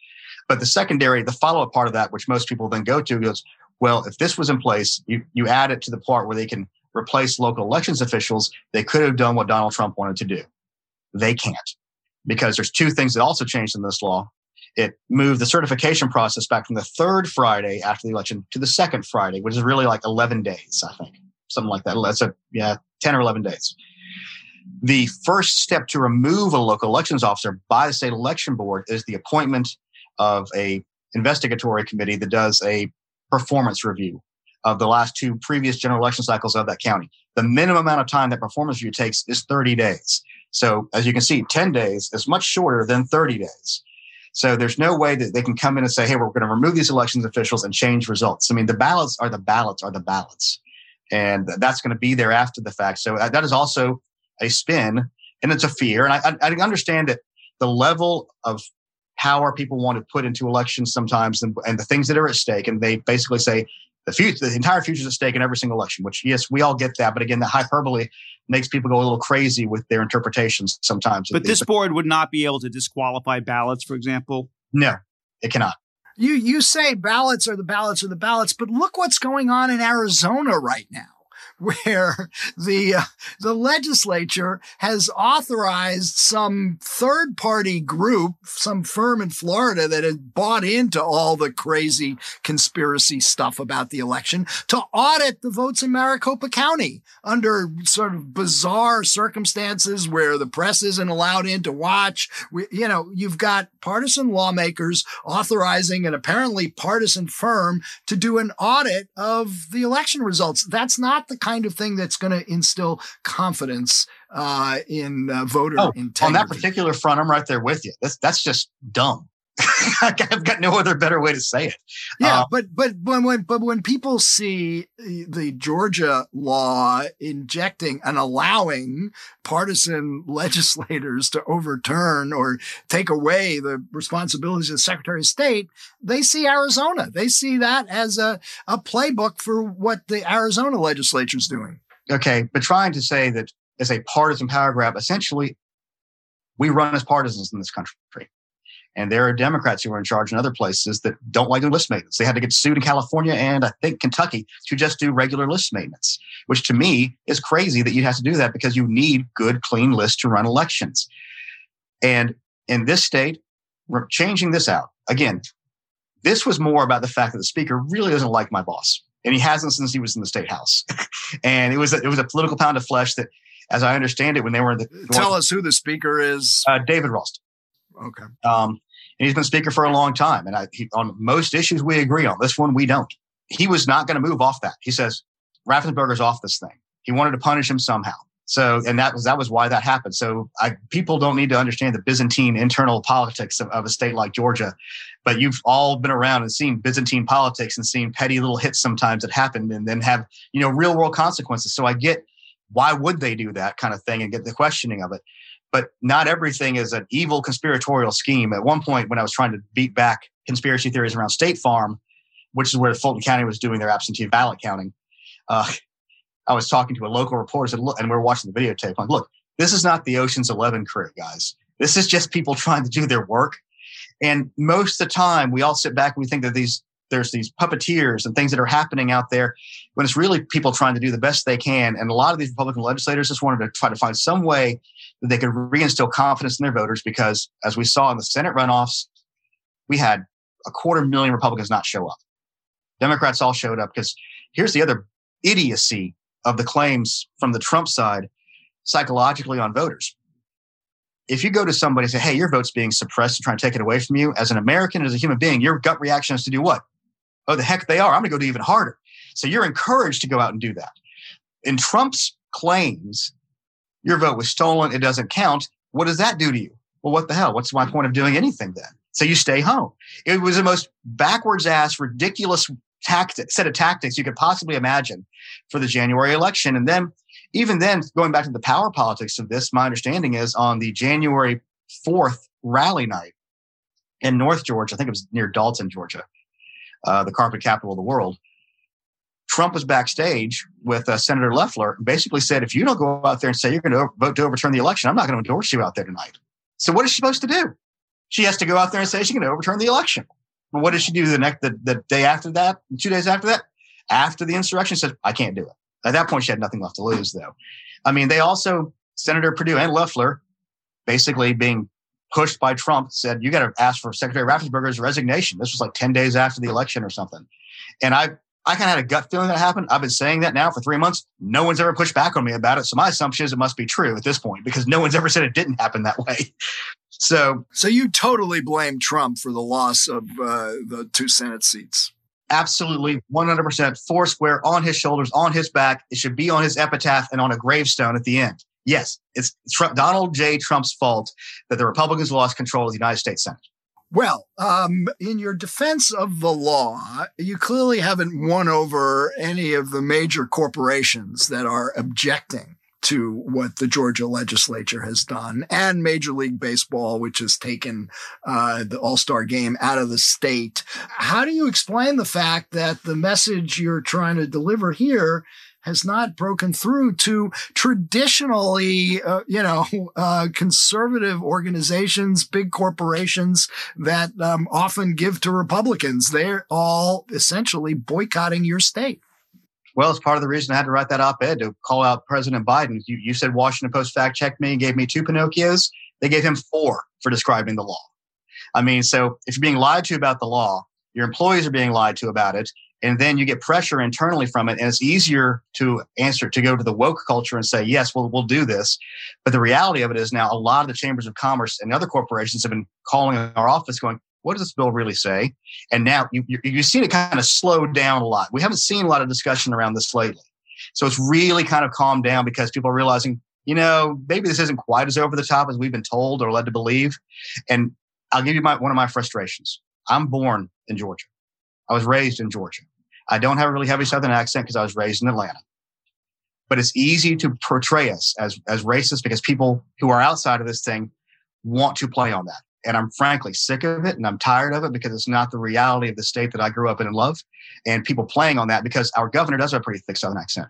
But the secondary, the follow up part of that, which most people then go to, goes, well, if this was in place, you, you add it to the part where they can replace local elections officials, they could have done what Donald Trump wanted to do. They can't because there's two things that also changed in this law it moved the certification process back from the third Friday after the election to the second Friday, which is really like 11 days, I think, something like that. That's a, yeah, 10 or 11 days. The first step to remove a local elections officer by the state election board is the appointment of a investigatory committee that does a performance review of the last two previous general election cycles of that county. The minimum amount of time that performance review takes is 30 days. So as you can see, 10 days is much shorter than 30 days. So there's no way that they can come in and say, hey, we're going to remove these elections officials and change results. I mean, the ballots are the ballots are the ballots. And that's going to be there after the fact. So that is also a spin and it's a fear. And I, I understand that the level of power people want to put into elections sometimes and, and the things that are at stake. And they basically say the future, the entire future is at stake in every single election, which yes, we all get that. But again, the hyperbole makes people go a little crazy with their interpretations sometimes. But this board would not be able to disqualify ballots, for example? No, it cannot. You you say ballots are the ballots are the ballots, but look what's going on in Arizona right now where the uh, the legislature has authorized some third party group, some firm in Florida that has bought into all the crazy conspiracy stuff about the election to audit the votes in Maricopa County under sort of bizarre circumstances where the press isn't allowed in to watch. We, you know, you've got partisan lawmakers authorizing an apparently partisan firm to do an audit of the election results. That's not the kind of thing that's going to instill confidence uh, in uh, voter oh, integrity. On that particular front, I'm right there with you. That's that's just dumb. I've got no other better way to say it. Yeah, uh, but but when, when but when people see the Georgia law injecting and allowing partisan legislators to overturn or take away the responsibilities of the Secretary of State, they see Arizona. They see that as a, a playbook for what the Arizona legislature is doing. Okay, but trying to say that as a partisan power grab, essentially, we run as partisans in this country. And there are Democrats who are in charge in other places that don't like doing list maintenance. They had to get sued in California and I think Kentucky to just do regular list maintenance, which to me is crazy that you have to do that because you need good, clean lists to run elections. And in this state, we're changing this out. Again, this was more about the fact that the speaker really doesn't like my boss, and he hasn't since he was in the state house. and it was a, it was a political pound of flesh that, as I understand it, when they were in the tell us who the speaker is. Uh, David Ralston. Okay. Um, and he's been speaker for a long time, and I, he, on most issues we agree on. This one we don't. He was not going to move off that. He says Raffensperger's off this thing. He wanted to punish him somehow. So, and that was that was why that happened. So, I, people don't need to understand the Byzantine internal politics of, of, a state like Georgia, but you've all been around and seen Byzantine politics and seen petty little hits sometimes that happen and then have you know real world consequences. So, I get why would they do that kind of thing and get the questioning of it, but not everything is an evil conspiratorial scheme. At one point, when I was trying to beat back conspiracy theories around State Farm, which is where Fulton County was doing their absentee ballot counting. Uh, I was talking to a local reporter said, look, and we are watching the videotape. I'm like, look, this is not the Ocean's Eleven crew, guys. This is just people trying to do their work. And most of the time, we all sit back and we think that these there's these puppeteers and things that are happening out there when it's really people trying to do the best they can. And a lot of these Republican legislators just wanted to try to find some way they could reinstill confidence in their voters because, as we saw in the Senate runoffs, we had a quarter million Republicans not show up. Democrats all showed up because here's the other idiocy of the claims from the Trump side psychologically on voters. If you go to somebody and say, hey, your vote's being suppressed and trying to take it away from you, as an American, as a human being, your gut reaction is to do what? Oh, the heck they are. I'm going to go do even harder. So you're encouraged to go out and do that. In Trump's claims, your vote was stolen, it doesn't count. What does that do to you? Well, what the hell? What's my point of doing anything then? So you stay home. It was the most backwards ass, ridiculous tactic, set of tactics you could possibly imagine for the January election. And then, even then, going back to the power politics of this, my understanding is on the January 4th rally night in North Georgia, I think it was near Dalton, Georgia, uh, the carpet capital of the world. Trump was backstage with uh, Senator Loeffler, basically said, if you don't go out there and say you're going to vote to overturn the election, I'm not going to endorse you out there tonight. So what is she supposed to do? She has to go out there and say she's going to overturn the election. But what did she do the next the, the day after that, two days after that? After the insurrection, said, I can't do it. At that point, she had nothing left to lose, though. I mean, they also, Senator Perdue and Loeffler, basically being pushed by Trump, said, You got to ask for Secretary Raffensperger's resignation. This was like 10 days after the election or something. And I, I kind of had a gut feeling that happened. I've been saying that now for three months. No one's ever pushed back on me about it. So my assumption is it must be true at this point because no one's ever said it didn't happen that way. So, so you totally blame Trump for the loss of uh, the two Senate seats. Absolutely, 100% four square on his shoulders, on his back. It should be on his epitaph and on a gravestone at the end. Yes, it's Trump, Donald J. Trump's fault that the Republicans lost control of the United States Senate. Well, um, in your defense of the law, you clearly haven't won over any of the major corporations that are objecting to what the Georgia legislature has done and Major League Baseball, which has taken uh, the All Star game out of the state. How do you explain the fact that the message you're trying to deliver here has not broken through to traditionally, uh, you know, uh, conservative organizations, big corporations that um, often give to Republicans. They're all essentially boycotting your state. Well, it's part of the reason I had to write that op-ed to call out President Biden. You, you said Washington Post fact checked me and gave me two Pinocchios. They gave him four for describing the law. I mean, so if you're being lied to about the law, your employees are being lied to about it, and then you get pressure internally from it, and it's easier to answer to go to the woke culture and say, yes, we'll we'll do this. But the reality of it is now a lot of the chambers of commerce and other corporations have been calling our office, going, what does this bill really say? And now you, you, you've seen it kind of slow down a lot. We haven't seen a lot of discussion around this lately. So it's really kind of calmed down because people are realizing, you know, maybe this isn't quite as over the top as we've been told or led to believe. And I'll give you my, one of my frustrations. I'm born in Georgia. I was raised in Georgia. I don't have a really heavy Southern accent because I was raised in Atlanta. But it's easy to portray us as, as racist because people who are outside of this thing want to play on that. And I'm frankly sick of it and I'm tired of it because it's not the reality of the state that I grew up in and love. And people playing on that because our governor does have a pretty thick Southern accent.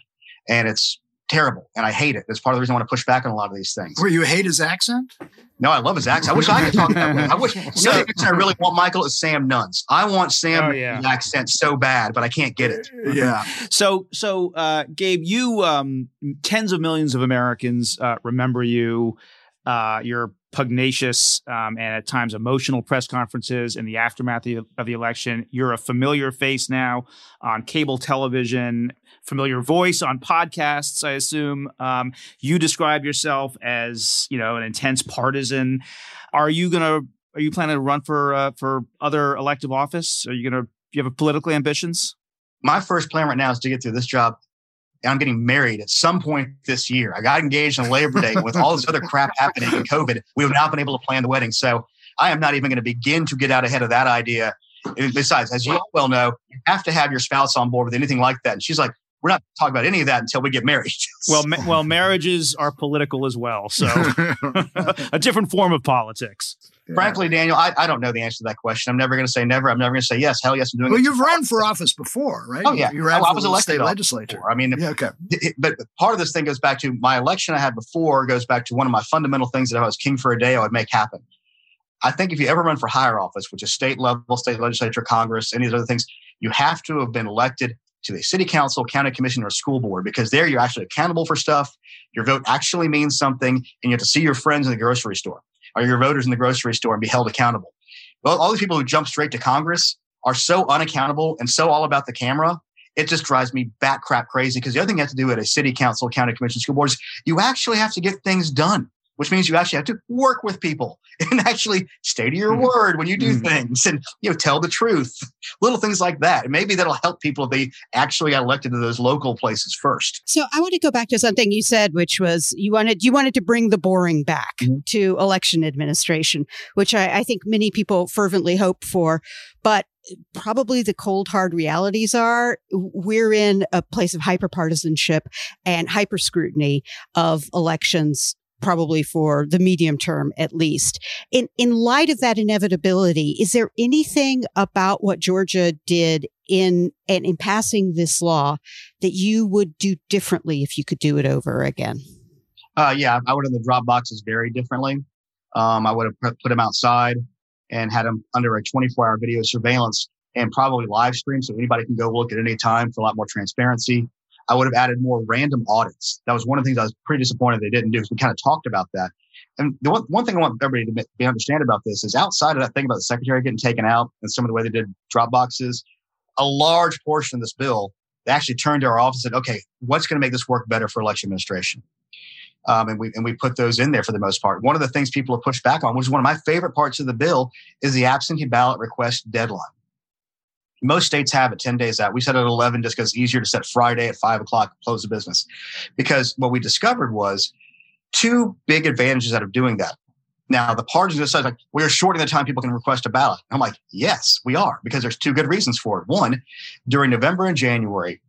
And it's terrible. And I hate it. That's part of the reason I want to push back on a lot of these things. Where you hate his accent? No, I love his accent. I wish I could talk that way. I wish. so, the I really want Michael is Sam Nunn's. I want Sam oh, yeah. accent so bad, but I can't get it. Yeah. So, so uh, Gabe, you um, tens of millions of Americans uh, remember you. Uh, you're pugnacious um, and at times emotional press conferences in the aftermath of the, of the election. You're a familiar face now on cable television, familiar voice on podcasts. I assume um, you describe yourself as you know an intense partisan. Are you gonna? Are you planning to run for uh, for other elective office? Are you gonna? Do you have political ambitions? My first plan right now is to get through this job I'm getting married at some point this year. I got engaged on Labor Day with all this other crap happening in COVID. We have not been able to plan the wedding. So I am not even going to begin to get out ahead of that idea. Besides, as you all well know, you have to have your spouse on board with anything like that. And she's like, we're not talking about any of that until we get married. well, ma- well, marriages are political as well. So a different form of politics. Frankly, Daniel, I, I don't know the answer to that question. I'm never going to say never. I'm never going to say yes. Hell yes, I'm doing it. well, it. you've run for office before, right? Oh, yeah. You ran oh, I was elected state legislature. Before. I mean, yeah, okay. It, but part of this thing goes back to my election I had before, goes back to one of my fundamental things that if I was king for a day, I would make happen. I think if you ever run for higher office, which is state level, state legislature, Congress, any of those other things, you have to have been elected to a city council, county commission, or school board because there you're actually accountable for stuff. Your vote actually means something, and you have to see your friends in the grocery store or your voters in the grocery store and be held accountable. Well, all these people who jump straight to Congress are so unaccountable and so all about the camera. It just drives me bat crap crazy because the other thing you have to do at a city council, county commission, school boards, you actually have to get things done which means you actually have to work with people and actually stay to your mm. word when you do mm. things and you know tell the truth little things like that and maybe that'll help people if they actually got elected to those local places first so i want to go back to something you said which was you wanted you wanted to bring the boring back mm-hmm. to election administration which I, I think many people fervently hope for but probably the cold hard realities are we're in a place of hyperpartisanship and hyper scrutiny of elections probably for the medium term at least. In in light of that inevitability, is there anything about what Georgia did in and in passing this law that you would do differently if you could do it over again? Uh, yeah, I would have the drop boxes very differently. Um, I would have put them outside and had them under a 24 hour video surveillance and probably live stream so anybody can go look at any time for a lot more transparency. I would have added more random audits. That was one of the things I was pretty disappointed they didn't do we kind of talked about that. And the one, one thing I want everybody to be understand about this is outside of that thing about the secretary getting taken out and some of the way they did drop boxes, a large portion of this bill, they actually turned to our office and said, okay, what's going to make this work better for election administration? Um, and we and we put those in there for the most part. One of the things people have pushed back on, which is one of my favorite parts of the bill, is the absentee ballot request deadline. Most states have it 10 days out. We set it at 11 just because it's easier to set Friday at 5 o'clock, close the business. Because what we discovered was two big advantages out of doing that. Now, the parties decide like, we're shorting the time people can request a ballot. I'm like, yes, we are, because there's two good reasons for it. One, during November and January,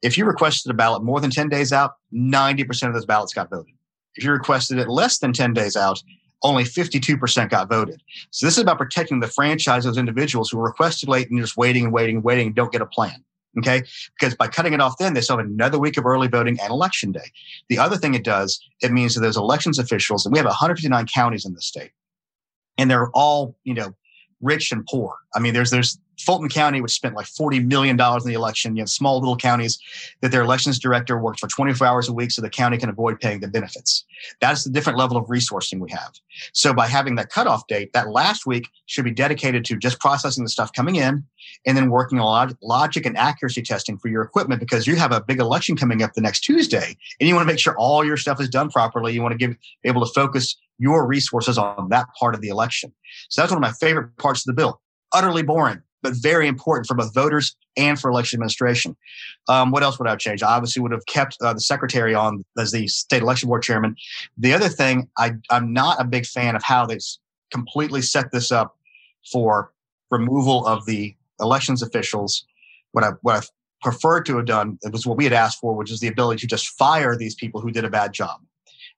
if you requested a ballot more than 10 days out, 90% of those ballots got voted. If you requested it less than 10 days out, only 52% got voted. So this is about protecting the franchise of those individuals who requested late and just waiting and waiting and waiting and don't get a plan. Okay. Because by cutting it off then, they still have another week of early voting and election day. The other thing it does, it means that those elections officials, and we have 159 counties in the state, and they're all, you know, rich and poor. I mean, there's there's Fulton County, which spent like $40 million in the election. You have small little counties that their elections director works for 24 hours a week so the county can avoid paying the benefits. That's the different level of resourcing we have. So by having that cutoff date, that last week should be dedicated to just processing the stuff coming in and then working on logic and accuracy testing for your equipment because you have a big election coming up the next Tuesday and you want to make sure all your stuff is done properly. You want to give able to focus your resources on that part of the election. So that's one of my favorite parts of the bill. Utterly boring but very important for both voters and for election administration. Um, what else would I have changed? I obviously would have kept uh, the secretary on as the state election board chairman. The other thing, I, I'm not a big fan of how they completely set this up for removal of the elections officials. What I what I preferred to have done it was what we had asked for, which is the ability to just fire these people who did a bad job.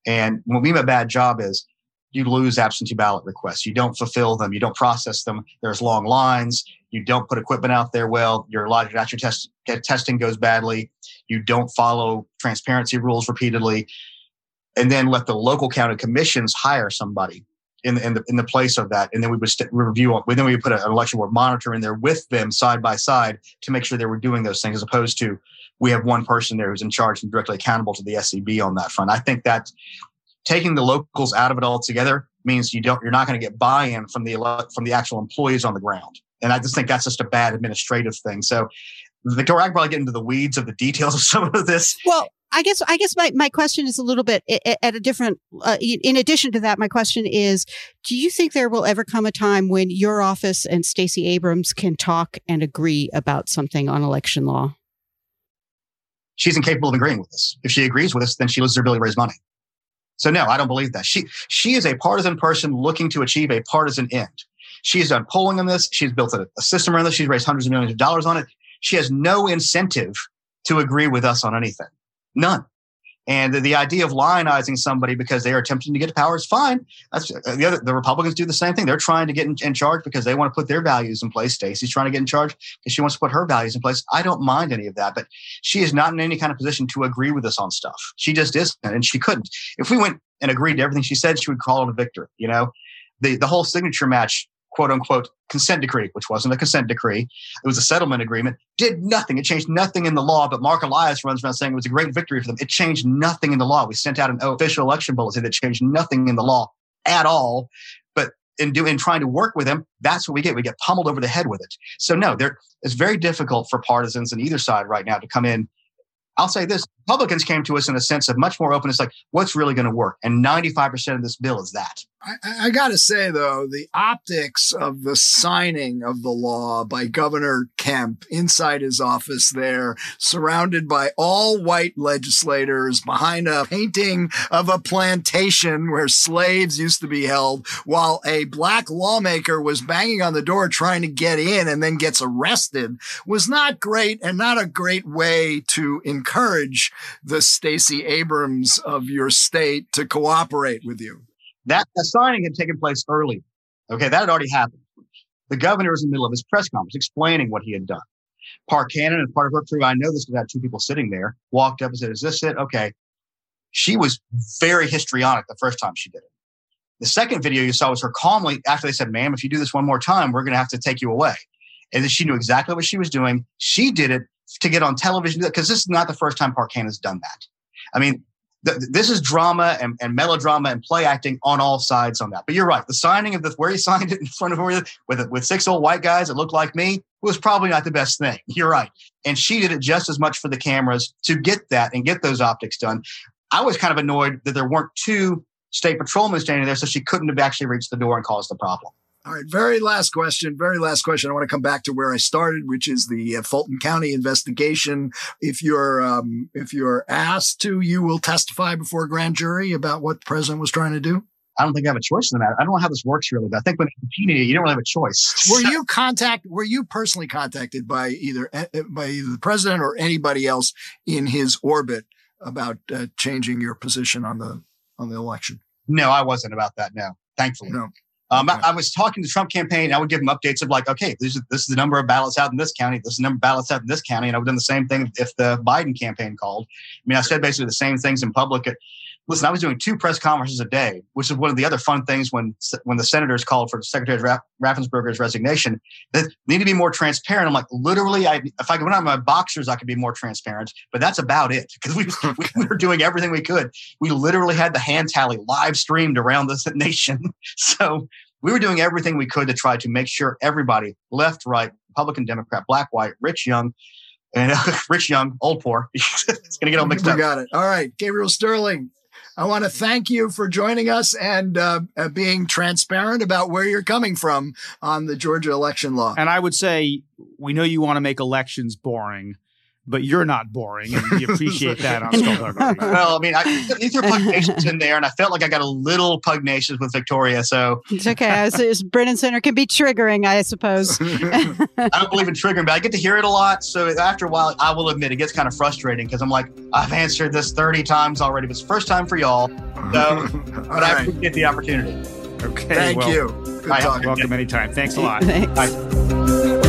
And what we mean by bad job is you lose absentee ballot requests. You don't fulfill them. You don't process them. There's long lines. You don't put equipment out there well. Your logic at your test, testing goes badly. You don't follow transparency rules repeatedly. And then let the local county commissions hire somebody in, in, the, in the place of that. And then we would st- review, then we put an election board monitor in there with them side by side to make sure they were doing those things as opposed to we have one person there who's in charge and directly accountable to the SEB on that front. I think that taking the locals out of it altogether means you don't you're not going to get buy-in from the from the actual employees on the ground. And I just think that's just a bad administrative thing. So Victoria, I can probably get into the weeds of the details of some of this. Well, I guess I guess my, my question is a little bit at a different. Uh, in addition to that, my question is: Do you think there will ever come a time when your office and Stacey Abrams can talk and agree about something on election law? She's incapable of agreeing with us. If she agrees with us, then she loses her ability to raise money. So no, I don't believe that. She she is a partisan person looking to achieve a partisan end. She's done polling on this. She's built a, a system around this. She's raised hundreds of millions of dollars on it. She has no incentive to agree with us on anything. None. And the, the, idea of lionizing somebody because they are attempting to get to power is fine. That's uh, the other. The Republicans do the same thing. They're trying to get in, in charge because they want to put their values in place. Stacey's trying to get in charge because she wants to put her values in place. I don't mind any of that, but she is not in any kind of position to agree with us on stuff. She just isn't, and she couldn't. If we went and agreed to everything she said, she would call it a victory. You know, the the whole signature match quote unquote consent decree, which wasn't a consent decree. It was a settlement agreement, did nothing. It changed nothing in the law, but Mark Elias runs around saying it was a great victory for them. It changed nothing in the law. We sent out an official election bulletin that changed nothing in the law at all. But in doing trying to work with them, that's what we get. We get pummeled over the head with it. So no, there it's very difficult for partisans on either side right now to come in I'll say this Republicans came to us in a sense of much more openness, like what's really going to work. And 95% of this bill is that. I, I got to say, though, the optics of the signing of the law by Governor Kemp inside his office there, surrounded by all white legislators behind a painting of a plantation where slaves used to be held, while a black lawmaker was banging on the door trying to get in and then gets arrested, was not great and not a great way to encourage the Stacey Abrams of your state to cooperate with you. That, signing had taken place early. Okay, that had already happened. The governor was in the middle of his press conference explaining what he had done. Park Cannon and part of her crew, I know this because I had two people sitting there, walked up and said, Is this it? Okay. She was very histrionic the first time she did it. The second video you saw was her calmly, after they said, Ma'am, if you do this one more time, we're going to have to take you away. And then she knew exactly what she was doing. She did it to get on television because this is not the first time Park Cannon's done that. I mean, th- this is drama and, and, melodrama and play acting on all sides on that. But you're right. The signing of the where he signed it in front of her with with six old white guys that looked like me was probably not the best thing. You're right. And she did it just as much for the cameras to get that and get those optics done. I was kind of annoyed that there weren't two state patrolmen standing there, so she couldn't have actually reached the door and caused the problem. All right, very last question. Very last question. I want to come back to where I started, which is the uh, Fulton County investigation. If you're um, if you're asked to, you will testify before a grand jury about what the president was trying to do. I don't think I have a choice in the matter. I don't know how this works really, but I think when you you don't really have a choice. Were you contact? Were you personally contacted by either eh, eh, by either the president or anybody else in his orbit about uh, changing your position on the on the election? No, I wasn't about that. No, thankfully. No. Um, I, I, was talking to the Trump campaign. I would give them updates of like, okay, this is this is the number of ballots out in this county. This is the number of ballots out in this county. And I would have done the same thing if the Biden campaign called. I mean, I said basically the same things in public. Listen, I was doing two press conferences a day, which is one of the other fun things when when the senators called for Secretary Raff, Raffensperger's resignation. They need to be more transparent. I'm like, literally, I, if I went on my boxers, I could be more transparent. But that's about it because we, we were doing everything we could. We literally had the hand tally live streamed around the nation. So we were doing everything we could to try to make sure everybody, left, right, Republican, Democrat, black, white, rich, young, and uh, rich, young, old, poor. it's going to get all mixed we up. We got it. All right. Gabriel Sterling, I want to thank you for joining us and uh, uh, being transparent about where you're coming from on the Georgia election law. And I would say we know you want to make elections boring but you're not boring, and we appreciate that on Skullduggery. well, I mean, I, you threw pugnacious in there, and I felt like I got a little pugnacious with Victoria. So it's okay. Was, Brennan Center can be triggering, I suppose. I don't believe in triggering, but I get to hear it a lot. So after a while, I will admit it gets kind of frustrating because I'm like, I've answered this 30 times already. But it's the first time for y'all, so but right. I appreciate the opportunity. Okay, thank well, you. Good talking. Welcome anytime. Thanks a lot. Thanks. Bye.